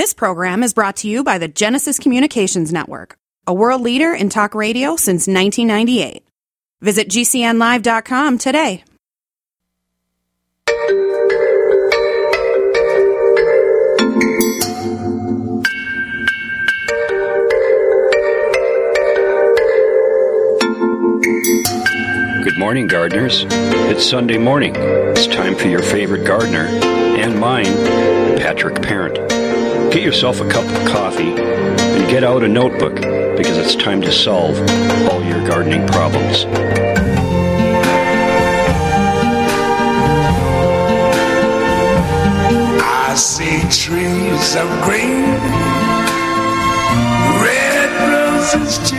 This program is brought to you by the Genesis Communications Network, a world leader in talk radio since 1998. Visit GCNlive.com today. Good morning, gardeners. It's Sunday morning. It's time for your favorite gardener and mine, Patrick Parent. Get yourself a cup of coffee and get out a notebook because it's time to solve all your gardening problems. I see trees of green, red roses too.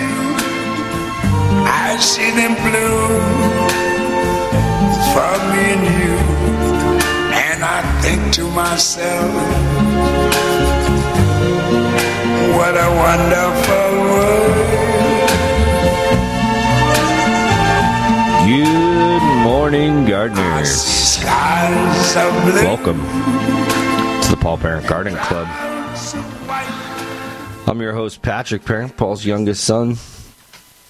I see them bloom for me and you. And I think to myself, what a wonderful world. Good morning, gardeners. skies of blue. Welcome to the Paul Parent Garden Club. I'm your host, Patrick Parent, Paul's youngest son.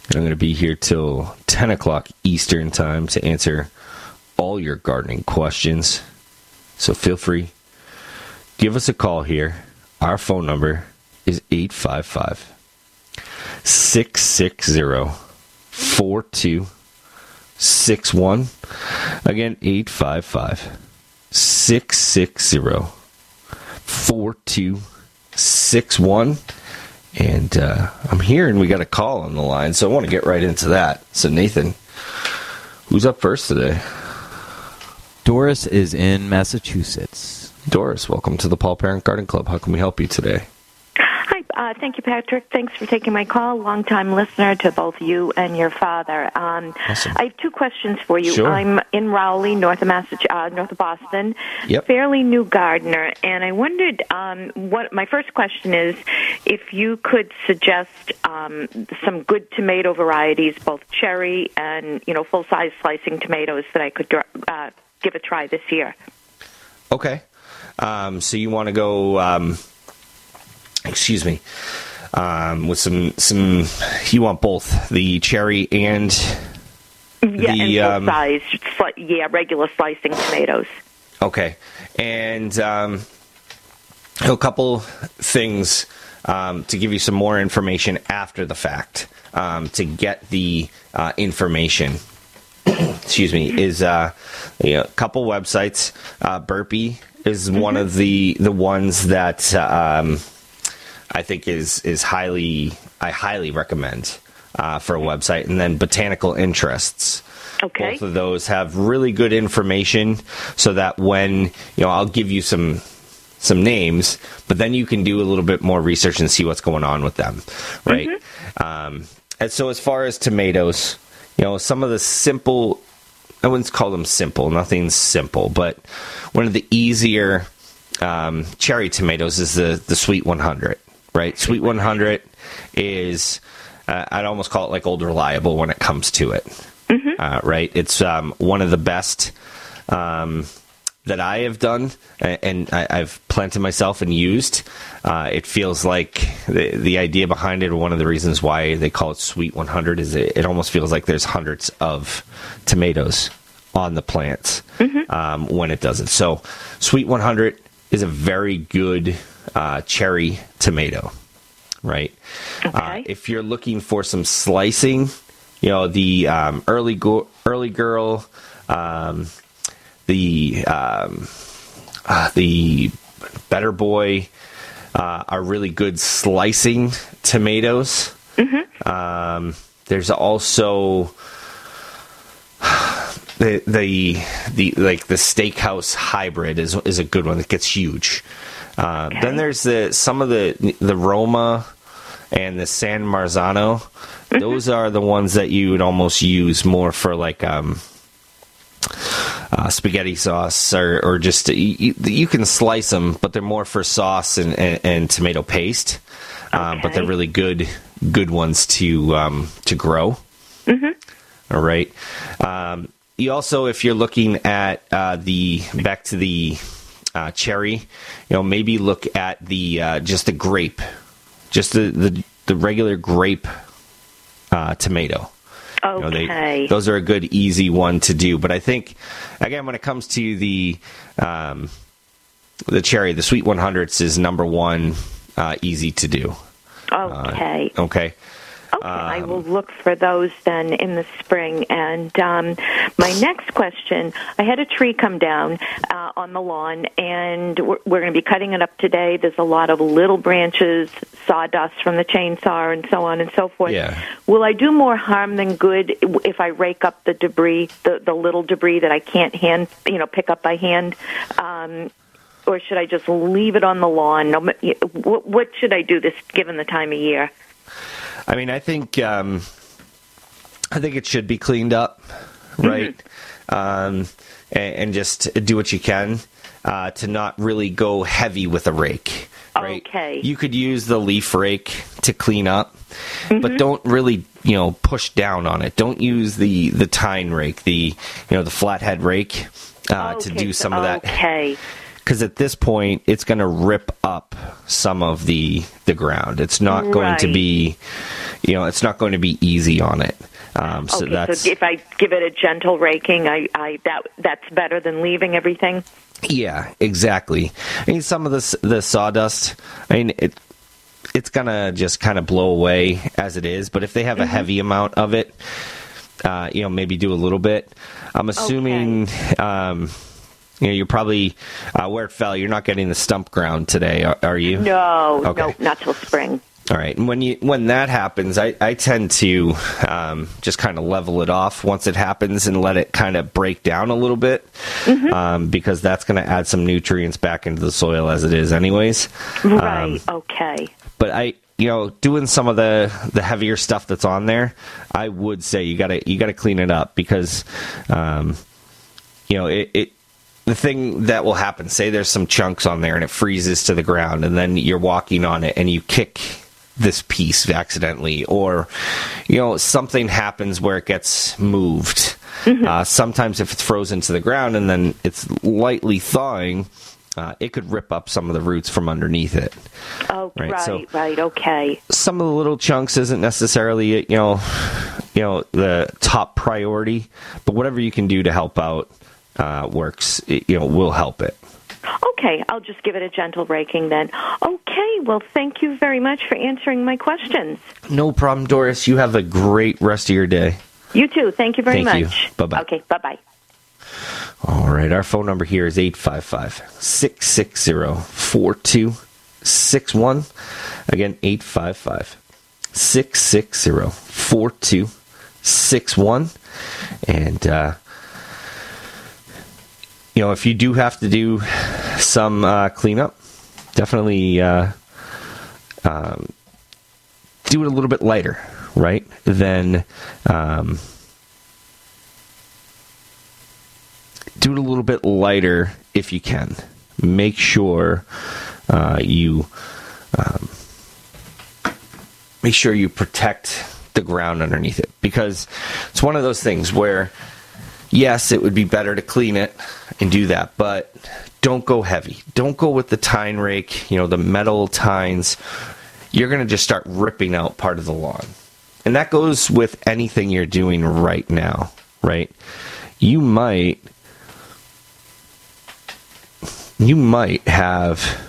And I'm going to be here till 10 o'clock Eastern Time to answer all your gardening questions. So feel free, give us a call here. Our phone number is 855 660 4261. Again, 855 660 4261. And uh, I'm here and we got a call on the line, so I want to get right into that. So, Nathan, who's up first today? Doris is in Massachusetts. Doris, welcome to the Paul Parent Garden Club. How can we help you today? Uh, thank you, Patrick. Thanks for taking my call. Longtime listener to both you and your father. Um, Awesome. I have two questions for you. Sure. I'm in Rowley, north of Massachusetts, uh, north of Boston. Yep. Fairly new gardener, and I wondered um, what my first question is: if you could suggest um, some good tomato varieties, both cherry and you know full size slicing tomatoes that I could uh, give a try this year. Okay. Um, so, you want to go, um, excuse me, um, with some, some, you want both the cherry and Yeah, The, and um, size, yeah, regular slicing tomatoes. Okay, and um, a couple things um, to give you some more information after the fact um, to get the uh, information. excuse me, is uh, a couple websites. Uh, Burpee is one of the the ones that um, I think is is highly I highly recommend uh, for a website, and then Botanical Interests. Okay. Both of those have really good information, so that when you know, I'll give you some some names, but then you can do a little bit more research and see what's going on with them, right? Um, and so, as far as tomatoes, you know, some of the simple, I wouldn't call them simple, nothing's simple, but one of the easier um, cherry tomatoes is the the Sweet 100, right? Sweet 100 is, uh, I'd almost call it like old reliable when it comes to it, uh, right? It's um, one of the best. Um, that I have done and I, I've planted myself and used. Uh, it feels like the, the idea behind it, or one of the reasons why they call it Sweet 100, is it, it almost feels like there's hundreds of tomatoes on the plants um, when it does it. So, Sweet 100 is a very good uh, cherry tomato, right? Uh, if you're looking for some slicing, you know the um, early go- early girl, um, the um, uh, the better boy uh, are really good slicing tomatoes. Um, there's also the the the like the steakhouse hybrid is is a good one that gets huge. Uh, Then there's the some of the the Roma and the San Marzano. Those are the ones that you would almost use more for like um, uh, spaghetti sauce or, or just you, you can slice them, but they're more for sauce and, and, and tomato paste. Um, but they're really good good ones to um, to grow. All right. Um, you also, if you're looking at uh, the back to the uh, cherry, you know, maybe look at the uh, just the grape, just the the, the regular grape uh, tomato. You know, they- Okay. those are a good, easy one to do. But I think, again, when it comes to the um, the cherry, the sweet 100s is number one, uh, easy to do. okay. Okay. Okay, I will look for those then in the spring. And um, my next question I had a tree come down uh, on the lawn, and we're, we're going to be cutting it up today. There's a lot of little branches, sawdust from the chainsaw, and so on and so forth. Yeah. Will I do more harm than good if I rake up the debris, the, the little debris that I can't hand, you know, pick up by hand? Um, or should I just leave it on the lawn? No ma- What, what should I do this given the time of year? I mean, I think um, I think it should be cleaned up, right? Um, and, and just do what you can uh, to not really go heavy with a rake. Right? Okay. You could use the leaf rake to clean up, but don't really, you know, push down on it. Don't use the the tine rake, the you know the flathead rake uh, to Okay, do so- some of that Okay. Because at this point it's going to rip up some of the the ground. It's not going to be, you know, it's not going to be easy on it. Um, so okay, that's so if I give it a gentle raking, I, I that that's better than leaving everything. yeah, exactly. I mean, some of this the sawdust. I mean, it it's gonna just kind of blow away as it is. But if they have a heavy amount of it, uh, you know, maybe do a little bit. I'm assuming. Um, you know, you're probably uh, where it fell. You're not getting the stump ground today, are, are you? No, Okay. no, not till spring. All right, and when you when that happens, I, I tend to um, just kind of level it off once it happens and let it kind of break down a little bit, um, because that's going to add some nutrients back into the soil as it is, anyways. Right. okay. But I, you know, doing some of the the heavier stuff that's on there, I would say you gotta you gotta clean it up because, um, you know, it. it the thing that will happen, say there's some chunks on there and it freezes to the ground, and then you're walking on it and you kick this piece accidentally, or you know something happens where it gets moved. Uh, sometimes if it's frozen to the ground and then it's lightly thawing, uh, it could rip up some of the roots from underneath it. Oh, Right, right, so- right, okay. Some of the little chunks isn't necessarily you know you know the top priority, but whatever you can do to help out uh, works. You know will help it. Okay, I'll just give it a gentle raking then. Okay, well, thank you very much for answering my questions. No problem, Doris. You have a great rest of your day. You too. Thank you very Thank much. Bye-bye. Okay, bye bye. All right, our phone number here is 855 660 4261. Again, 855 660 4261. And, uh, you know, if you do have to do some uh, cleanup, definitely uh, um, do it a little bit lighter, right? Than. Um, do it a little bit lighter if you can. Make sure uh, you um, make sure you protect the ground underneath it because it's one of those things where yes, it would be better to clean it and do that, but don't go heavy. Don't go with the tine rake, you know, the metal tines. You're going to just start ripping out part of the lawn. And that goes with anything you're doing right now, right? You might you might have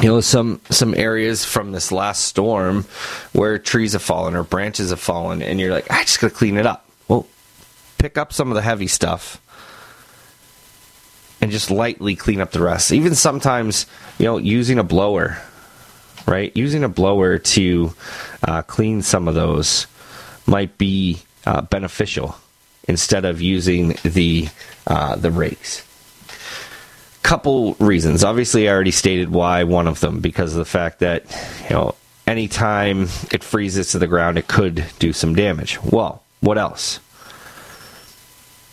you know some some areas from this last storm where trees have fallen or branches have fallen and you're like I just got to clean it up. Pick up some of the heavy stuff and just lightly clean up the rest. Even sometimes, you know, using a blower, right? Using a blower to uh, clean some of those might be uh, beneficial instead of using the uh, the rakes couple reasons. Obviously, I already stated why one of them because of the fact that you know anytime it freezes to the ground, it could do some damage. Well, what else?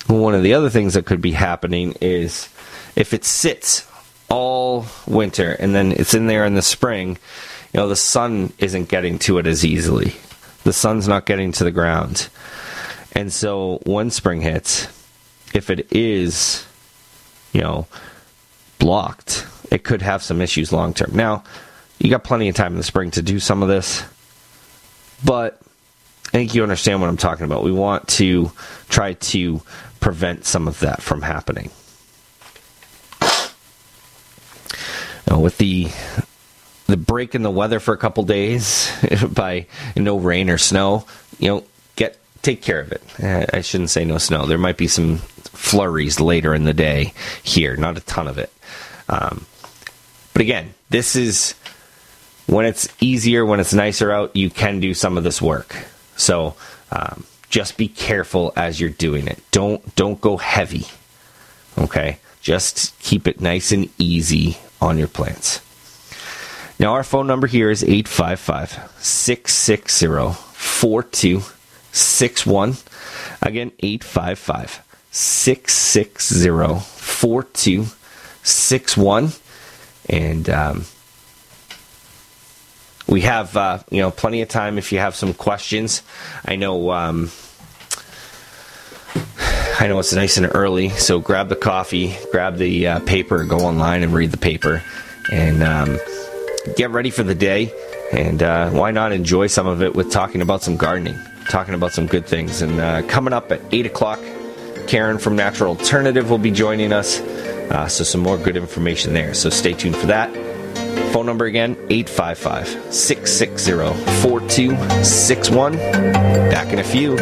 One of the other things that could be happening is if it sits all winter and then it's in there in the spring, you know, the sun isn't getting to it as easily. The sun's not getting to the ground. And so when spring hits, if it is, you know, blocked, it could have some issues long term. Now, you got plenty of time in the spring to do some of this, but I think you understand what I'm talking about. We want to try to prevent some of that from happening. Now, with the the break in the weather for a couple days by no rain or snow, you know, get take care of it. I shouldn't say no snow. There might be some flurries later in the day here, not a ton of it. Um, but again, this is when it's easier, when it's nicer out, you can do some of this work. So um, just be careful as you're doing it. Don't don't go heavy. Okay, just keep it nice and easy on your plants. Now our phone number here is 855 660 4261. Again, 855 660 4261. And um, we have uh, you know plenty of time if you have some questions. I know um, I know it's nice and early, so grab the coffee, grab the uh, paper, go online and read the paper, and um, get ready for the day. And uh, why not enjoy some of it with talking about some gardening, talking about some good things. And uh, coming up at eight o'clock, Karen from Natural Alternative will be joining us. Uh, so some more good information there. So stay tuned for that. Phone number again, 855 660 4261. Back in a few.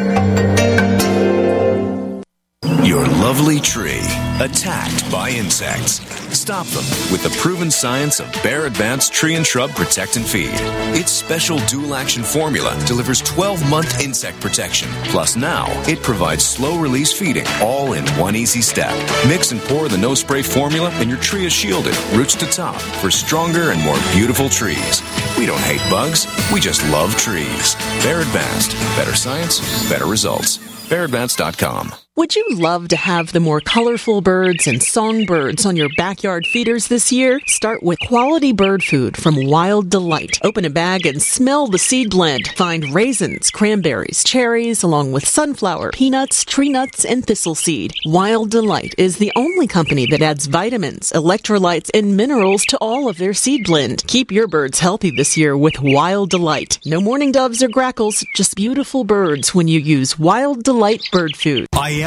Your lovely tree attacked by insects. Stop them with the proven science of Bayer Advanced Tree and Shrub Protect and Feed. Its special dual action formula delivers 12 month insect protection. Plus, now it provides slow release feeding all in one easy step. Mix and pour the no spray formula, and your tree is shielded, roots to top, for stronger and more beautiful trees. We don't hate bugs, we just love trees. Bayer Advanced. Better science, better results. BearAdvance.com. Would you love to have the more colorful birds and songbirds on your backyard feeders this year? Start with quality bird food from Wild Delight. Open a bag and smell the seed blend. Find raisins, cranberries, cherries, along with sunflower, peanuts, tree nuts, and thistle seed. Wild Delight is the only company that adds vitamins, electrolytes, and minerals to all of their seed blend. Keep your birds healthy this year with Wild Delight. No mourning doves or grackles, just beautiful birds when you use Wild Delight bird food. I am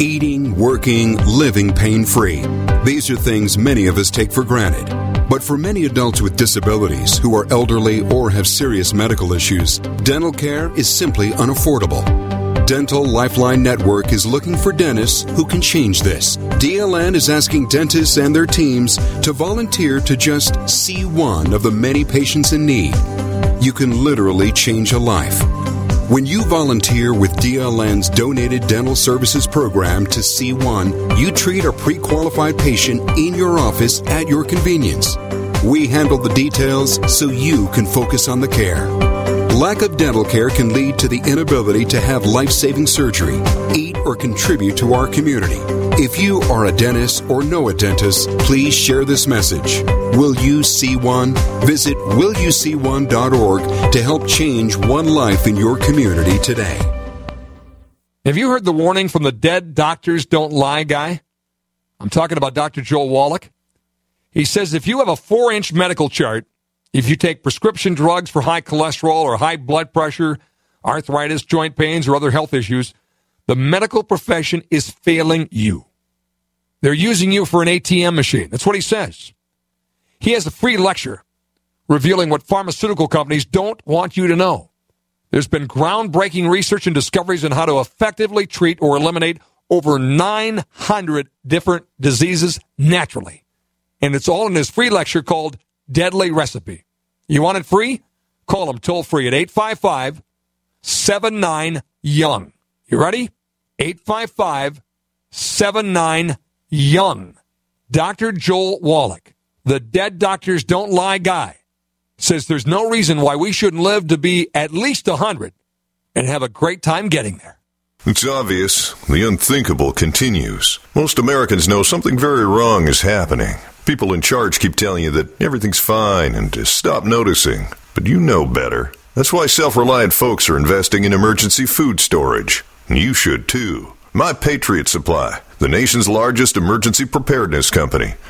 Eating, working, living pain free. These are things many of us take for granted. But for many adults with disabilities who are elderly or have serious medical issues, dental care is simply unaffordable. Dental Lifeline Network is looking for dentists who can change this. DLN is asking dentists and their teams to volunteer to just see one of the many patients in need. You can literally change a life. When you volunteer with DLN's Donated Dental Services Program to C1, you treat a pre qualified patient in your office at your convenience. We handle the details so you can focus on the care. Lack of dental care can lead to the inability to have life saving surgery, or contribute to our community. If you are a dentist or know a dentist, please share this message. Will you see one? Visit willyouseeone.org to help change one life in your community today. Have you heard the warning from the dead doctors don't lie guy? I'm talking about Dr. Joel Wallach. He says if you have a four inch medical chart, if you take prescription drugs for high cholesterol or high blood pressure, arthritis, joint pains, or other health issues, The medical profession is failing you. They're using you for an ATM machine. That's what he says. He has a free lecture revealing what pharmaceutical companies don't want you to know. There's been groundbreaking research and discoveries on how to effectively treat or eliminate over 900 different diseases naturally. And it's all in his free lecture called Deadly Recipe. You want it free? Call him toll free at 855 79 Young. You ready? 855 79 Young. Dr. Joel Wallach, the Dead Doctors Don't Lie guy, says there's no reason why we shouldn't live to be at least 100 and have a great time getting there. It's obvious. The unthinkable continues. Most Americans know something very wrong is happening. People in charge keep telling you that everything's fine and to stop noticing. But you know better. That's why self reliant folks are investing in emergency food storage. You should too. My Patriot Supply, the nation's largest emergency preparedness company,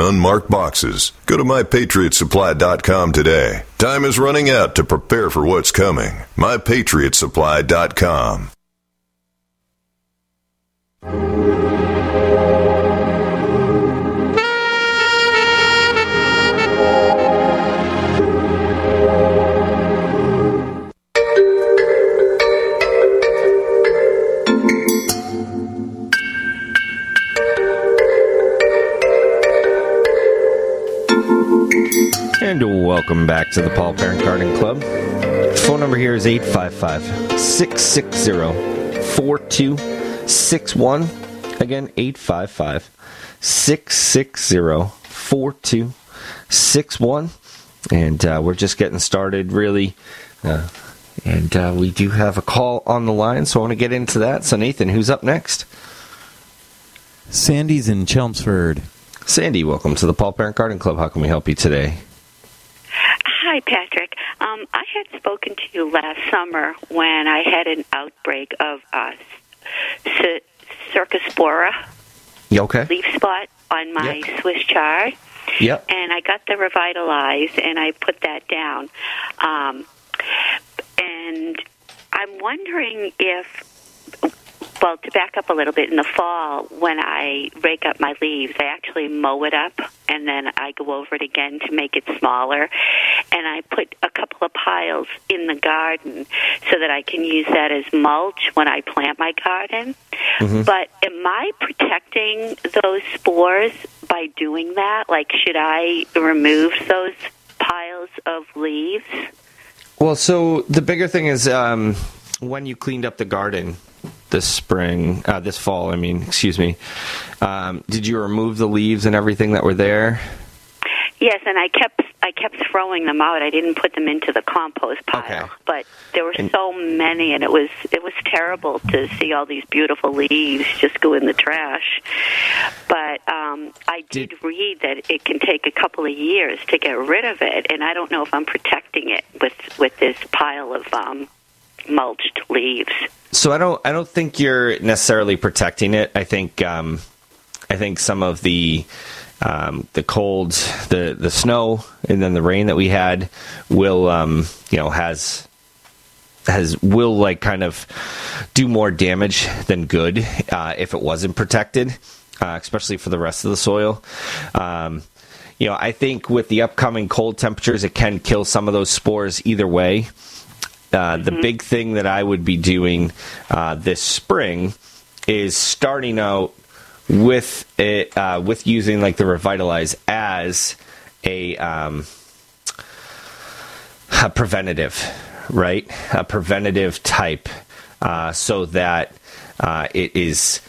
unmarked boxes. Go to mypatriotsupply.com today. Time is running out to prepare for what's coming. mypatriotsupply.com. welcome back to the Paul Parent Garden Club. Phone number here is 855 660 4261. Again, 855 660 4261. And uh, we're just getting started, really. Uh, and uh, we do have a call on the line, so I want to get into that. So, Nathan, who's up next? Sandy's in Chelmsford. Sandy, welcome to the Paul Parent Garden Club. How can we help you today? Hi, Patrick. Um, I had spoken to you last summer when I had an outbreak of uh, C- Cercospora okay? leaf spot on my Swiss chard. Yep. And I got the revitalized, and I put that down. Um, and I'm wondering if well, to back up a little bit, in the fall, when I rake up my leaves, I actually mow it up and then I go over it again to make it smaller. And I put a couple of piles in the garden so that I can use that as mulch when I plant my garden. Mhm. But am I protecting those spores by doing that? Like, should I remove those piles of leaves? Well, so the bigger thing is um, when you cleaned up the garden this spring, uh, this fall. I mean, excuse me. Um, did you remove the leaves and everything that were there? Yes, and I kept I kept throwing them out. I didn't put them into the compost pile, but there were so many, and it was it was terrible to see all these beautiful leaves just go in the trash. But um, I did read that it can take a couple of years to get rid of it, and I don't know if I'm protecting it with with this pile of um, mulched leaves. So I don't I don't think you're necessarily protecting it. I think um, I think some of the um, the cold, the the snow, and then the rain that we had will um, you know has has will like kind of do more damage than good uh, if it wasn't protected, uh, especially for the rest of the soil. Um, you know, I think with the upcoming cold temperatures, it can kill some of those spores either way. Uh, the big thing that I would be doing uh, this spring is starting out with it uh, with using like the revitalize as a, um, a preventative, right? A preventative type, uh, so that uh, it is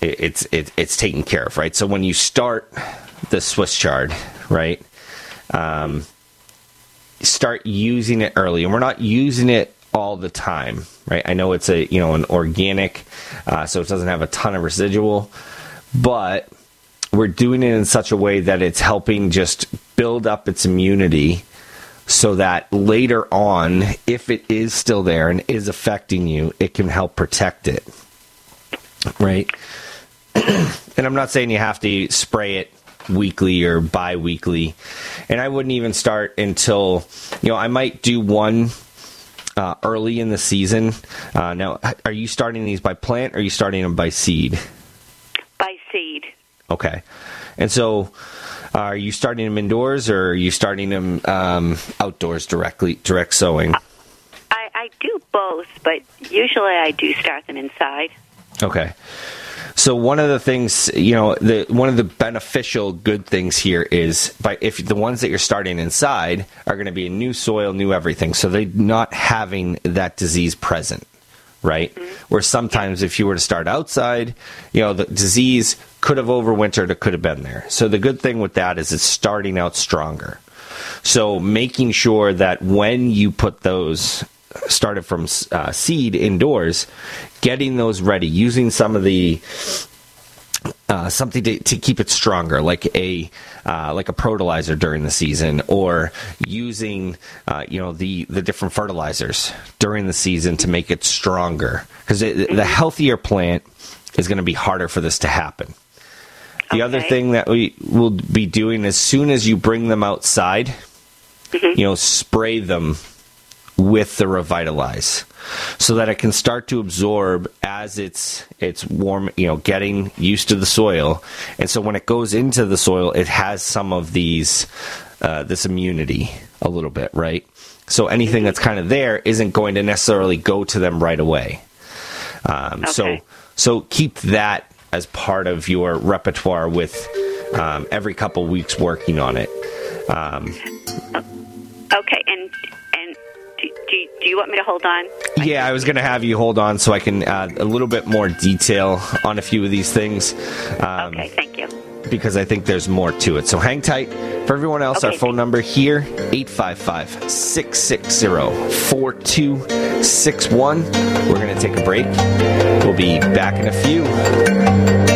it, it's it, it's taken care of, right? So when you start the Swiss chard, right? Um, start using it early, and we're not using it all the time, right? I know it's a you know an organic, uh, so it doesn't have a ton of residual, but we're doing it in such a way that it's helping just build up its immunity so that later on, if it is still there and is affecting you, it can help protect it. Right? and I'm not saying you have to spray it weekly or bi weekly. And I wouldn't even start until, you know, I might do one uh, early in the season. Uh, now, are you starting these by plant or are you starting them by seed? By seed. Okay. And so, uh, are you starting them indoors or are you starting them um, outdoors directly, direct sowing? I, I do both, but usually I do start them inside. Okay. So one of the things, you know, the one of the beneficial good things here is by if the ones that you're starting inside are going to be in new soil, new everything, so they're not having that disease present, right? Mm-hmm. Where sometimes if you were to start outside, you know, the disease could have overwintered, it could have been there. So the good thing with that is it's starting out stronger. So making sure that when you put those started from uh, seed indoors, getting those ready, using some of the uh, something to, to, keep it stronger, like a uh, like a protolizer during the season, or using uh, you know the the different fertilizers during the season to make it stronger. Because the healthier plant is going to be harder for this to happen. The okay. other thing that we will be doing as soon as you bring them outside, mm-hmm. you know, spray them with the revitalize so that it can start to absorb as it's it's warm you know getting used to the soil. And so when it goes into the soil it has some of these uh, this immunity a little bit right? So anything that's kind of there isn't going to necessarily go to them right away. Um, okay. so so keep that as part of your repertoire with um, every couple weeks working on it. Um, okay and do, do, do, you want me to hold on? Yeah, I was going to have you hold on so I can add a little bit more detail on a few of these things. Um, okay, thank you. Because I think there's more to it. So hang tight. For everyone else, okay, our phone number here 855 660 4261. We're going to take a break. We'll be back in a few.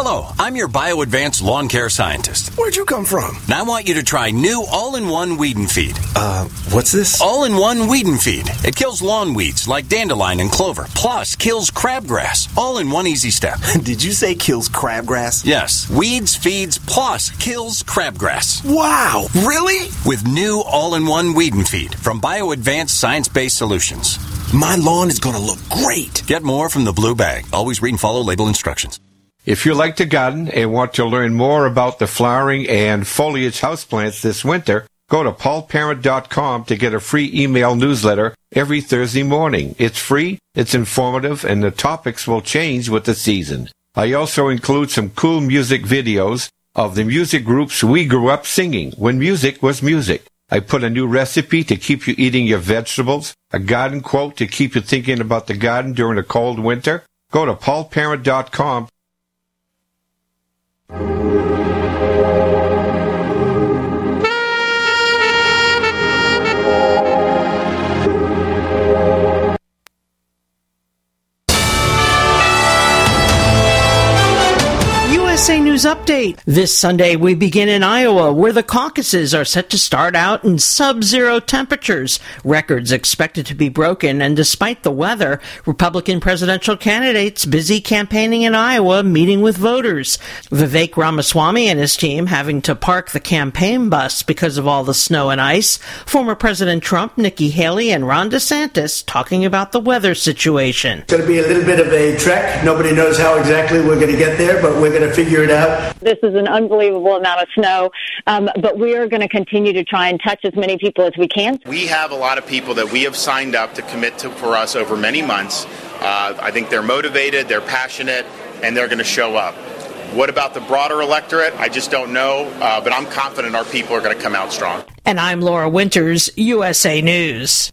Hello, I'm your BioAdvance lawn care scientist. Where'd you come from? Now I want you to try new all-in-one weed and feed. Uh, what's this? All-in-one weed and feed. It kills lawn weeds like dandelion and clover, plus kills crabgrass. All in one easy step. Did you say kills crabgrass? Yes. Weeds, feeds, plus kills crabgrass. Wow, really? With new all-in-one weed and feed from BioAdvance science-based solutions. My lawn is going to look great. Get more from the blue bag. Always read and follow label instructions. If you like the garden and want to learn more about the flowering and foliage houseplants this winter, go to paulparent.com to get a free email newsletter every Thursday morning. It's free, it's informative, and the topics will change with the season. I also include some cool music videos of the music groups we grew up singing when music was music. I put a new recipe to keep you eating your vegetables, a garden quote to keep you thinking about the garden during a cold winter. Go to paulparent.com USA News Update. This Sunday, we begin in Iowa, where the caucuses are set to start out in sub zero temperatures. Records expected to be broken, and despite the weather, Republican presidential candidates busy campaigning in Iowa, meeting with voters. Vivek Ramaswamy and his team having to park the campaign bus because of all the snow and ice. Former President Trump, Nikki Haley, and Ron DeSantis talking about the weather situation. It's going to be a little bit of a trek. Nobody knows how exactly we're going to get there, but we're going to figure figure it out. This is an unbelievable amount of snow, um, but we are going to continue to try and touch as many people as we can. We have a lot of people that we have signed up to commit to for us over many months. Uh, I think they're motivated, they're passionate, and they're going to show up. What about the broader electorate? I just don't know, uh, but I'm confident our people are going to come out strong. And I'm Laura Winters, USA News.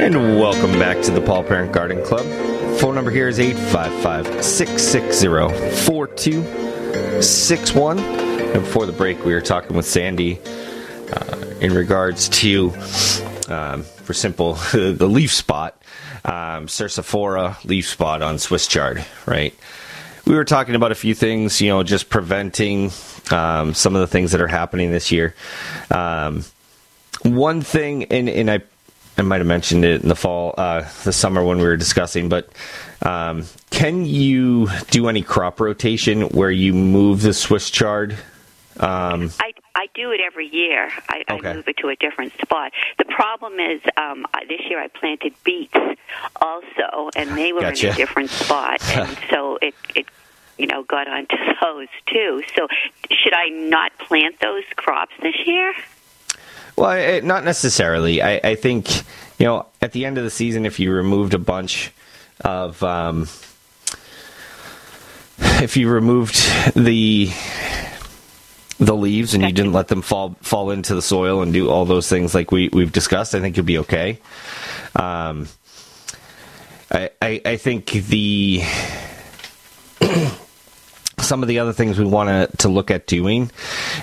And welcome back to the Paul Parent Garden Club. Phone number here is 855 660 4261. And before the break, we were talking with Sandy uh, in regards to, um, for simple, the leaf spot, um, leaf spot on Swiss chard, right? We were talking about a few things, you know, just preventing um, some of the things that are happening this year. Um, one thing, and, and I I might have mentioned it in the fall, uh, the summer when we were discussing, but um, can you do any crop rotation where you move the Swiss chard? Um, I I do it every year. I, Okay. I move it to a different spot. The problem is um, this year I planted beets also, and they were Gotcha. in a different spot, and so it it you know got onto those too. So should I not plant those crops this year? Well, I, not necessarily. I, I think you know at the end of the season, if you removed a bunch of, um, if you removed the the leaves and you didn't let them fall fall into the soil and do all those things like we we've discussed, I think you'll be okay. Um, I, I I think the some of the other things we want to look at doing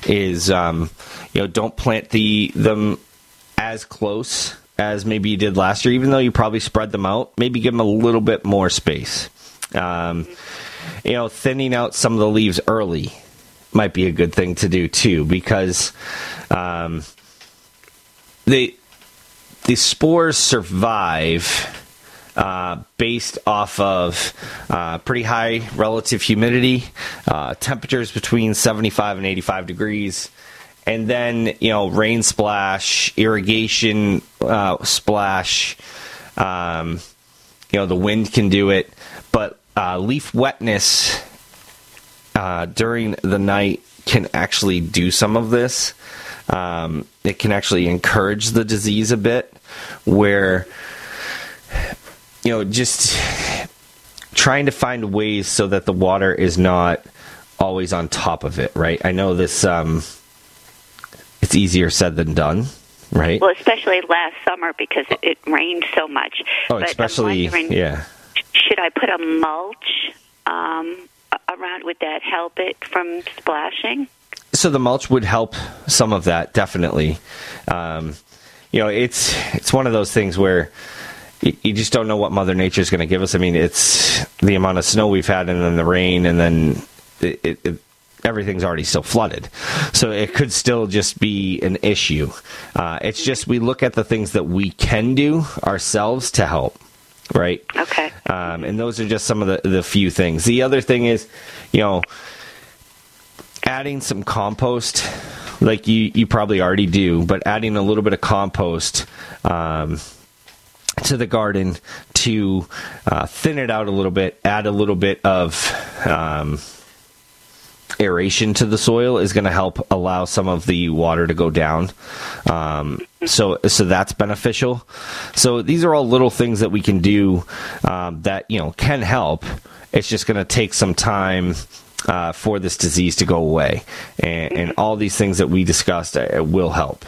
is um, you know don't plant the them as close as maybe you did last year even though you probably spread them out. Maybe give them a little bit more space. Um, you know thinning out some of the leaves early might be a good thing to do too because um, they the spores survive uh, based off of uh, pretty high relative humidity, uh, temperatures between 75 and 85 degrees, and then you know rain splash, irrigation uh, splash. Um, you know the wind can do it, but uh, leaf wetness uh, during the night can actually do some of this. Um, it can actually encourage the disease a bit, where you know just trying to find ways so that the water is not always on top of it. Right? I know this. Um, it's easier said than done. Right? Well, especially last summer because it, it rained so much. Oh, But especially yeah. should I put a mulch um, around? Would that help it from splashing? so the mulch would help some of that definitely um, you know it's it's one of those things where you, just don't know what Mother Nature is going to give us. I mean, it's the amount of snow we've had, and then the rain, and then it, it, it, everything's already still flooded. So it could still just be an issue. Uh, it's just we look at the things that we can do ourselves to help. Right. Okay. Um, and those are just some of the, the few things. The other thing is, you know, adding some compost, like you, you probably already do, but adding a little bit of compost um, to the garden to uh, thin it out a little bit, add a little bit of um, aeration to the soil is going to help allow some of the water to go down. Um, so, so that's beneficial. So these are all little things that we can do um, that you know can help. It's just going to take some time uh, for this disease to go away, and, and all these things that we discussed uh, will help.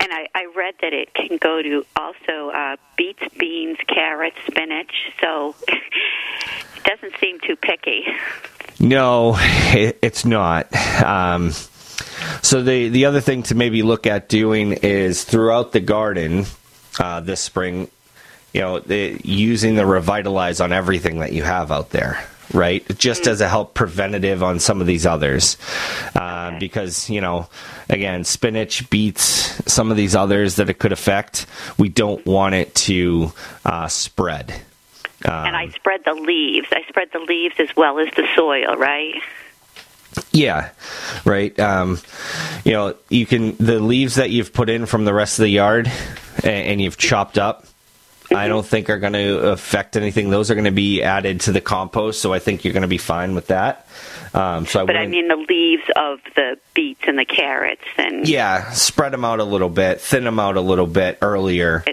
And I, I read that it can go to also uh, beets, beans, carrots, spinach. So it doesn't seem too picky. No, it, it's not. Um, so the the other thing to maybe look at doing is throughout the garden uh, this spring, you know, the, using the revitalize on everything that you have out there. Right, just as a help preventative on some of these others, uh, because you know, again, spinach, beets some of these others that it could affect, we don't want it to uh, spread. Um, and I spread the leaves. I spread the leaves as well as the soil, right? Yeah, right. Um, you know, you can the leaves that you've put in from the rest of the yard and, and you've chopped up. I don't think are going to affect anything. Those are going to be added to the compost, so I think you're going to be fine with that. Um, so I but I mean the leaves of the beets and the carrots and yeah, spread them out a little bit, thin them out a little bit earlier.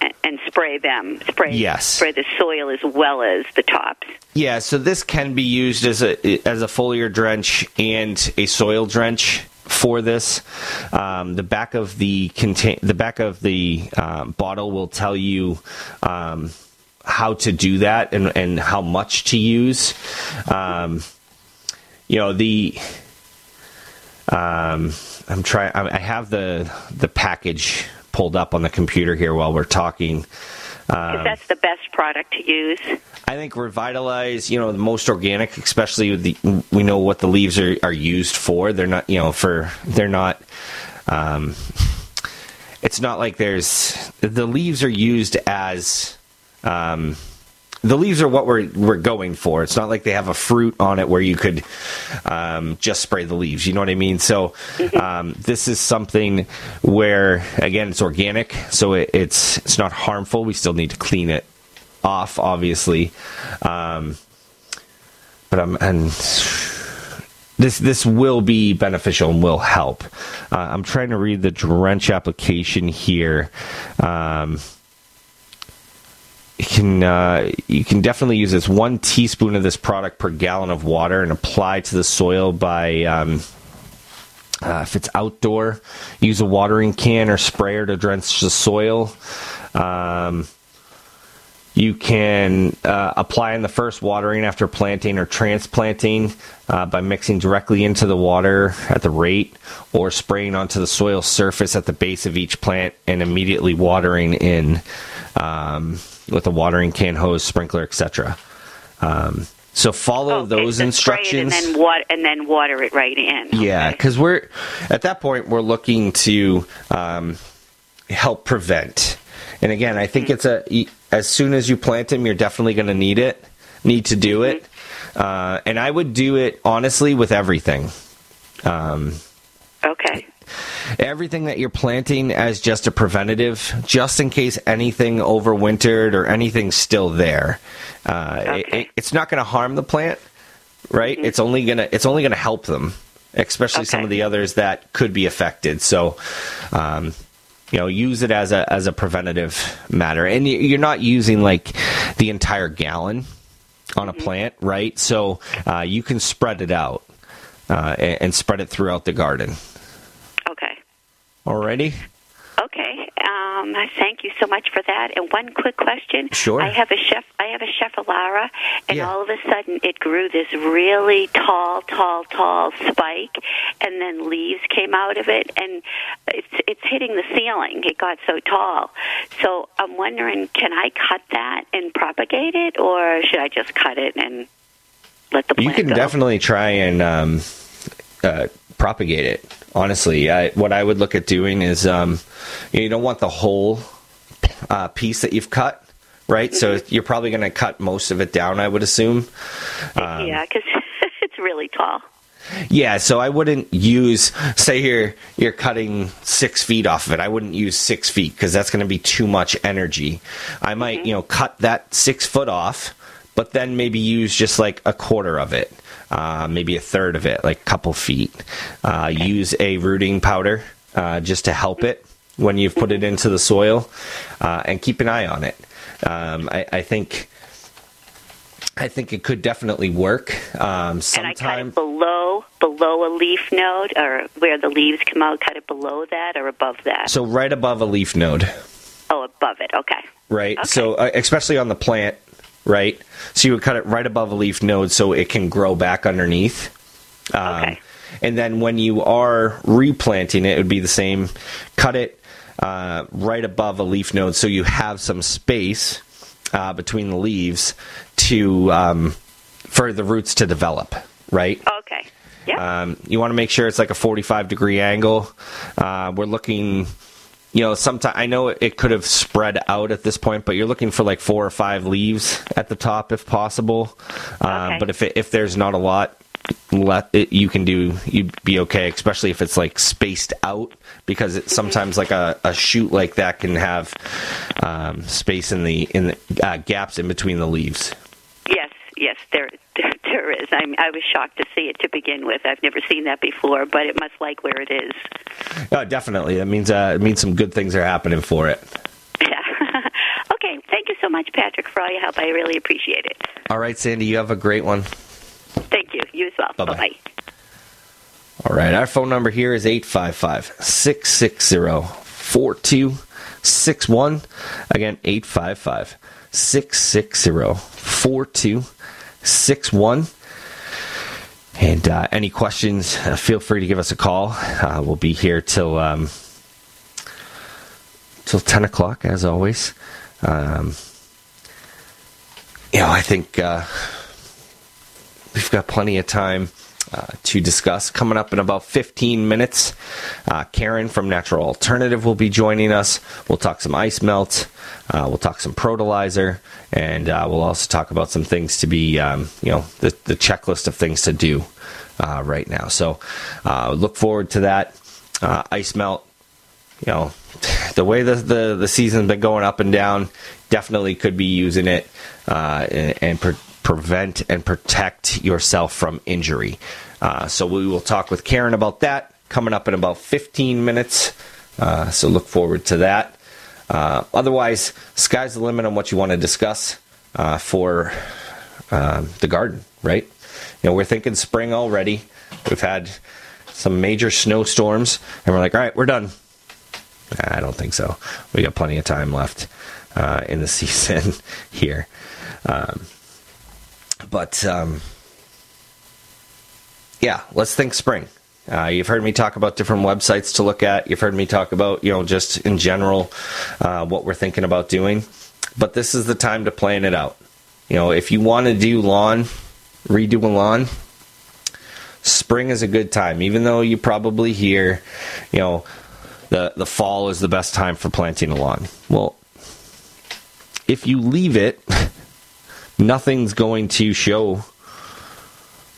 and, and spray them. Spray Yes. spray the soil as well as the tops. Yeah, so this can be used as a as a foliar drench and a soil drench for this. Um, the back of the contain the back of the um, bottle will tell you. Um, how to do that and, and how much to use. Um, you know the um, I'm trying. I I have the the package pulled up on the computer here while we're talking. Um, that's the best product to use. I think revitalize, you know, the most organic, especially with the we know what the leaves are, are used for. They're not, you know, for they're not. Um, it's not like there's the leaves are used as. Um, the leaves are what we're we're going for. It's not like they have a fruit on it where you could um, just spray the leaves. You know what I mean? So um, this is something where again it's organic, so it, it's it's not harmful. We still need to clean it off, obviously, um, but I'm and this this will be beneficial and will help. Uh, I'm trying to read the drench application here. Um, you can uh, you can definitely use this one teaspoon of this product per gallon of water and apply to the soil by um, uh, if it's outdoor use a watering can or sprayer to drench the soil um, you can uh, apply in the first watering after planting or transplanting uh, by mixing directly into the water at the rate or spraying onto the soil surface at the base of each plant and immediately watering in um, with a watering can, hose, sprinkler, etc. Um, so follow those So instructions. and then water and then water it right in. Yeah, because we're at that point we're looking to um, help prevent. And again, I think it's a as soon as you plant them, you're definitely going to need it, need to do it. Uh, and I would do it honestly with everything. Um, okay. Everything that you're planting as just a preventative, just in case anything overwintered or anything's still there. Uh, it- it- it's not going to harm the plant, right? It's only gonna it's only gonna help them, especially some of the others that could be affected. So, um, you know, use it as a as a preventative matter, and you're not using like the entire gallon on a plant, right? So uh, you can spread it out uh, and, and spread it throughout the garden. Okay. Alrighty. Okay. Um, thank you so much for that. And one quick question. Sure. I have a chef. I have a Schefflera, and all of a sudden it grew this really tall, tall, tall spike, and then leaves came out of it, and it's it's hitting the ceiling. It got so tall. So I'm wondering, can I cut that and propagate it, or should I just cut it and let the You can go? definitely try and um, uh, propagate it. Honestly, I, what I would look at doing is um, you don't want the whole uh, piece that you've cut, right? So Mm-hmm. you're probably going to cut most of it down. I would assume. Um, yeah, because it's really tall. Yeah, so I wouldn't use say you're you're cutting six feet off of it. I wouldn't use six feet because that's going to be too much energy. I might you know cut that six foot off, but then maybe use just like a quarter of it, uh, maybe a third of it, like a couple feet. Uh, use a rooting powder uh, just to help it when you've put it into the soil, uh, and keep an eye on it. Um, I, I think. I think it could definitely work. Um, And I cut it below below a leaf node, or where the leaves come out. Cut it below that or above that. So right above a leaf node, oh, above it. Okay. right? So uh, especially on the plant, right? So you would cut it right above a leaf node so it can grow back underneath. Um, And then when you are replanting it, it would be the same. Cut it uh, right above a leaf node so you have some space uh, between the leaves to um, for the roots to develop, right? Okay. Yeah. Um, you want to make sure it's like a 45 degree angle. Uh, we're looking, you know, sometimes I know it could have spread out at this point, but you're looking for like four or five leaves at the top if possible. Uh, But if it, if there's not a lot, let it, you can do you'd be okay, especially if it's like spaced out because it's sometimes like a, a shoot like that can have um, space in the in the uh, gaps in between the leaves. Yes. Yes. There. There, there is. I'm, I was shocked to see it to begin with. I've never seen that before, but it must like where it is. Oh, definitely. That means uh, it means some good things are happening for it. Yeah. Okay. Thank you so much, Patrick, for all your help. I really appreciate it. All right, Sandy, you have a great one. Thank you. You as well. Bye-bye. Bye. All right, our phone number here is 855 660 4261. Again, 855 660 4261. And uh, any questions, uh, feel free to give us a call. Uh, we'll be here till um, till 10 o'clock, as always. Um, you know, I think uh, we've got plenty of time uh, to discuss. Coming up in about 15 minutes, uh, Karen from Natural Alternative will be joining us. We'll talk some ice melt. Uh, we'll talk some protolizer, and uh, we'll also talk about some things to be, um, you know, the, the checklist of things to do uh, right now. So look forward to that. Ice melt, you know, the way the, the, the season's been going up and down, definitely could be using it and, and pre- prevent and protect yourself from injury. Uh, so we will talk with Karen about that coming up in about 15 minutes. Uh, so look forward to that. Uh, otherwise, sky's the limit on what you want to discuss uh, for um, the garden, right? You know, we're thinking spring already. We've had some major snowstorms, and we're like, all right, we're done. I don't think so. We got plenty of time left uh, in the season here. Um, but um, yeah, let's think spring. Uh, you've heard me talk about different websites to look at. You've heard me talk about, you know, just in general uh, what we're thinking about doing. But this is the time to plan it out. You know, if you want to do lawn, redo a lawn, spring is a good time. Even though you probably hear, you know, the the fall is the best time for planting a lawn. Well, if you leave it, nothing's going to show.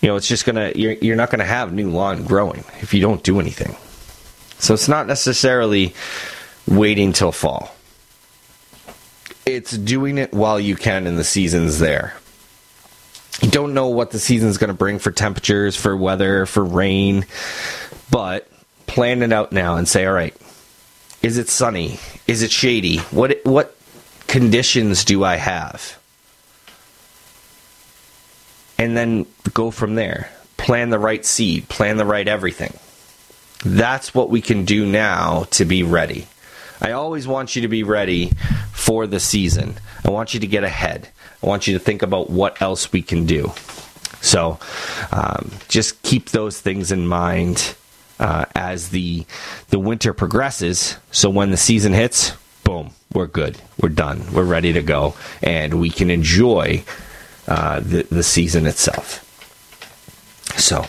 You know, it's just gonna you're you're not gonna have new lawn growing if you don't do anything. So it's not necessarily waiting till fall. It's doing it while you can and the season's there. You don't know what the season's going to bring for temperatures, for weather, for rain, but plan it out now and say, all right, is it sunny? Is it shady? What what conditions do I have? And then go from there. Plan the right seed, plan the right everything. That's what we can do now to be ready. I always want you to be ready for the season. I want you to get ahead. I want you to think about what else we can do. So um, just keep those things in mind uh, as the the winter progresses. So when the season hits, boom, we're good. We're done. We're ready to go, and we can enjoy uh, the the season itself. So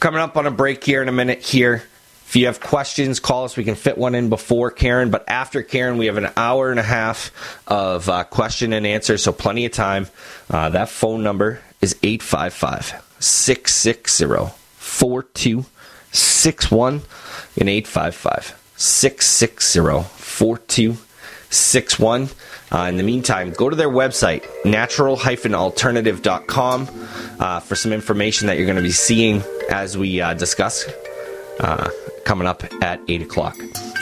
coming up on a break here in a minute here. If you have questions, call us. We can fit one in before Karen, but after Karen, we have an hour and a half of uh, question and answer, so plenty of time. Uh, that phone number is 855 660 4261 and 855 660 4261. Uh, in the meantime, go to their website, natural-alternative.com, uh, for some information that you're going to be seeing as we uh, discuss uh, coming up at 8 o'clock.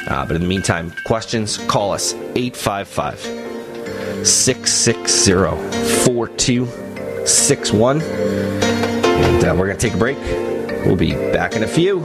Uh, but in the meantime, questions, call us 855 660 4261. And uh, we're going to take a break. We'll be back in a few.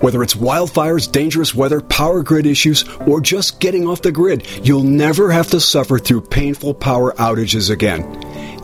Whether it's wildfires, dangerous weather, power grid issues, or just getting off the grid, you'll never have to suffer through painful power outages again.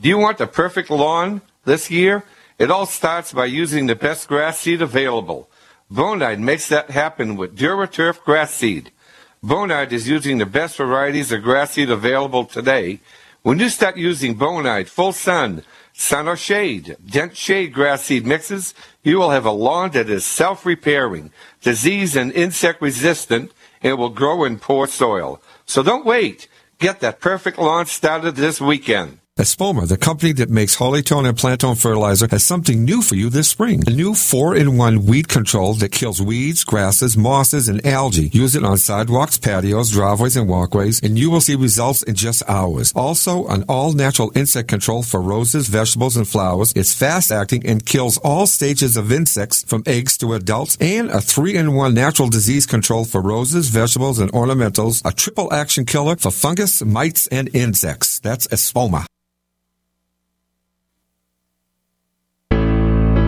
Do you want the perfect lawn this year? It all starts by using the best grass seed available. Bonide makes that happen with DuraTurf grass seed. Bonide is using the best varieties of grass seed available today. When you start using Bonide Full Sun, Sun or Shade, Dense Shade grass seed mixes, you will have a lawn that is self-repairing, disease and insect resistant, and will grow in poor soil. So don't wait. Get that perfect lawn started this weekend. Espoma, the company that makes Holly-tone and Plant-tone fertilizer, has something new for you this spring. A new 4-in-1 weed control that kills weeds, grasses, mosses, and algae. Use it on sidewalks, patios, driveways, and walkways, and you will see results in just hours. Also, an all-natural insect control for roses, vegetables, and flowers. It's fast-acting and kills all stages of insects from eggs to adults, and a 3-in-1 natural disease control for roses, vegetables, and ornamentals. A triple action killer for fungus, mites, and insects. That's Espoma.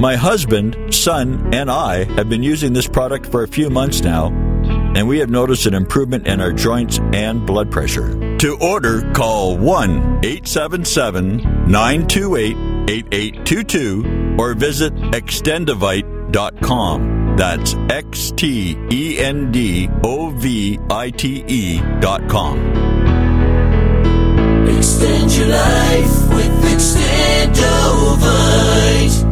My husband, son, and I have been using this product for a few months now, and we have noticed an improvement in our joints and blood pressure. To order, call 1 877 928 8822 or visit extendovite.com. That's X T E N D O V I T E dot com. Extend your life with Extendovite.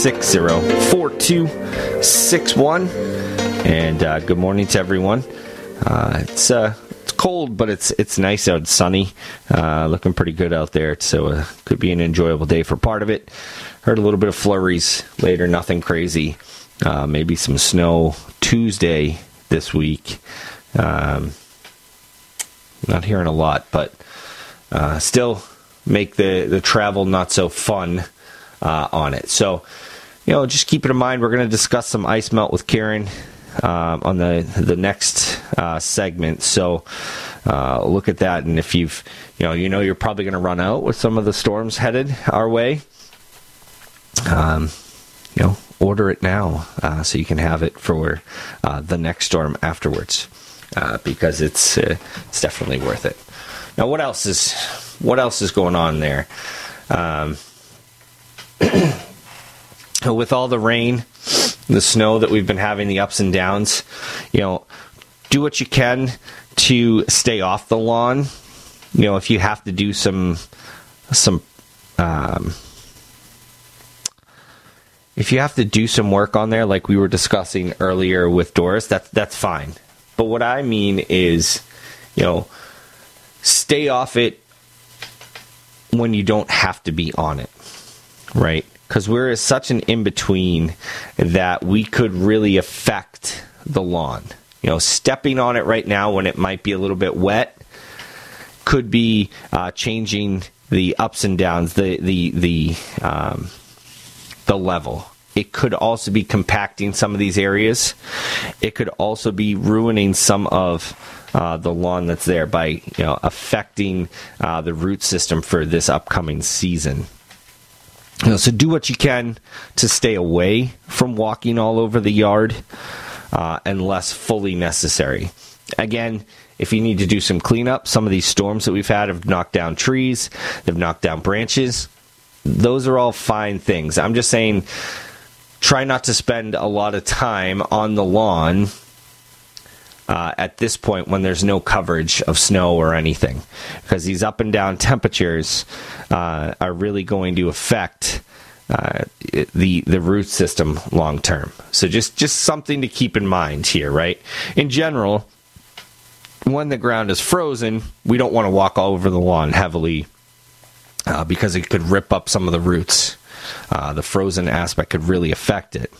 660 4261. And uh, good morning to everyone. Uh, it's uh, it's cold, but it's it's nice out, sunny, uh, looking pretty good out there. So uh, could be an enjoyable day for part of it. Heard a little bit of flurries later, nothing crazy. Uh, maybe some snow Tuesday this week. Um, not hearing a lot, but uh, still make the, the travel not so fun uh, on it. So, you know, just keep it in mind. We're going to discuss some ice melt with Karen um, on the the next uh, segment. So, uh, look at that, and if you've you know you know you're probably going to run out with some of the storms headed our way. Um, you know, order it now uh, so you can have it for uh, the next storm afterwards, uh, because it's uh, it's definitely worth it. Now, what else is what else is going on there? Um, with all the rain, the snow that we've been having, the ups and downs, you know, do what you can to stay off the lawn. You know, if you have to do some some um, if you have to do some work on there, like we were discussing earlier with Doris, that's that's fine. But what I mean is, you know, stay off it when you don't have to be on it, right? Because we're such an in between that we could really affect the lawn. You know, stepping on it right now when it might be a little bit wet could be uh, changing the ups and downs, the the the um, the level. It could also be compacting some of these areas. It could also be ruining some of uh, the lawn that's there by you know affecting uh, the root system for this upcoming season. You know, so do what you can to stay away from walking all over the yard uh, unless fully necessary. again, if you need to do some cleanup, some of these storms that we've had have knocked down trees, they've knocked down branches. Those are all fine things. I'm just saying, try not to spend a lot of time on the lawn uh, at this point when there's no coverage of snow or anything, because these up and down temperatures uh, are really going to affect uh, the the root system long term. So just just something to keep in mind here, right? In general, when the ground is frozen, we don't want to walk all over the lawn heavily uh, because it could rip up some of the roots. Uh, the frozen aspect could really affect it.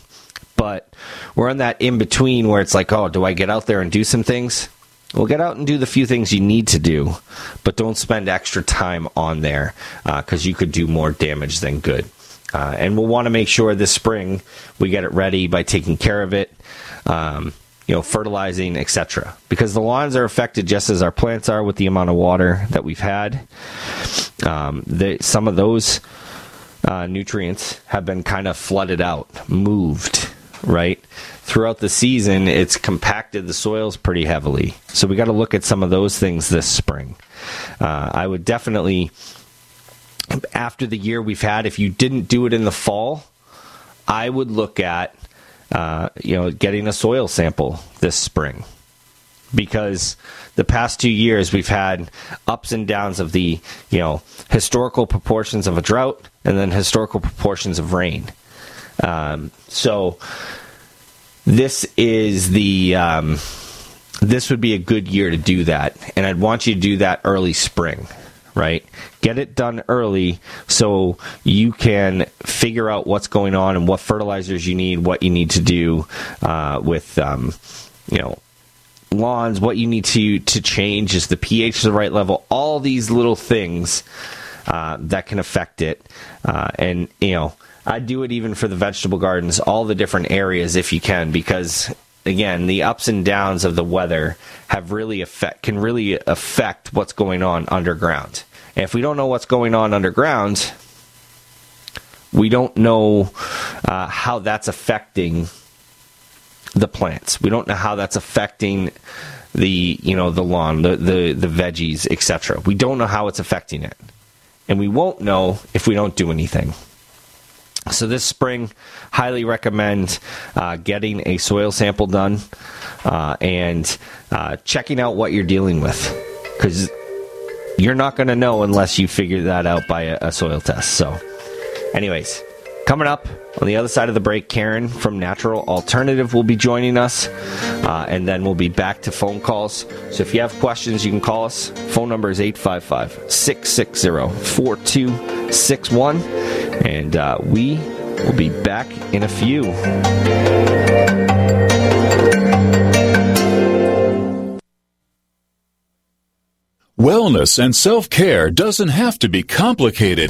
But we're in that in between where it's like, oh, do I get out there and do some things? Well, get out and do the few things you need to do, but don't spend extra time on there because uh, you could do more damage than good. Uh, and we'll want to make sure this spring we get it ready by taking care of it, um, you know, fertilizing, etc. Because the lawns are affected just as our plants are with the amount of water that we've had. Um, the, some of those uh, nutrients have been kind of flooded out, moved, right? Throughout the season, it's compacted the soils pretty heavily. So we got to look at some of those things this spring. Uh, I would definitely, after the year we've had, if you didn't do it in the fall, I would look at, uh, you know, getting a soil sample this spring because the past two years we've had ups and downs of the you know historical proportions of a drought and then historical proportions of rain. Um, so this is the um, this would be a good year to do that, and I'd want you to do that early spring. Right, get it done early so you can figure out what's going on and what fertilizers you need, what you need to do uh, with, um, you know, lawns, what you need to to change is the pH the right level. All these little things uh, that can affect it, uh, and you know, I do it even for the vegetable gardens, all the different areas if you can, because again, the ups and downs of the weather have really affect can really affect what's going on underground. And if we don't know what's going on underground, we don't know uh, how that's affecting the plants. We don't know how that's affecting the you know the lawn, the the, the veggies, etc. We don't know how it's affecting it, and we won't know if we don't do anything. So this spring, highly recommend uh, getting a soil sample done uh, and uh, checking out what you're dealing with, because you're not going to know unless you figure that out by a, a soil test. So, anyways, Coming up on the other side of the break, Karen from Natural Alternative will be joining us, uh, and then we'll be back to phone calls. So if you have questions, you can call us. Phone number is 855 660 4261, and uh, we will be back in a few. Wellness and self care doesn't have to be complicated.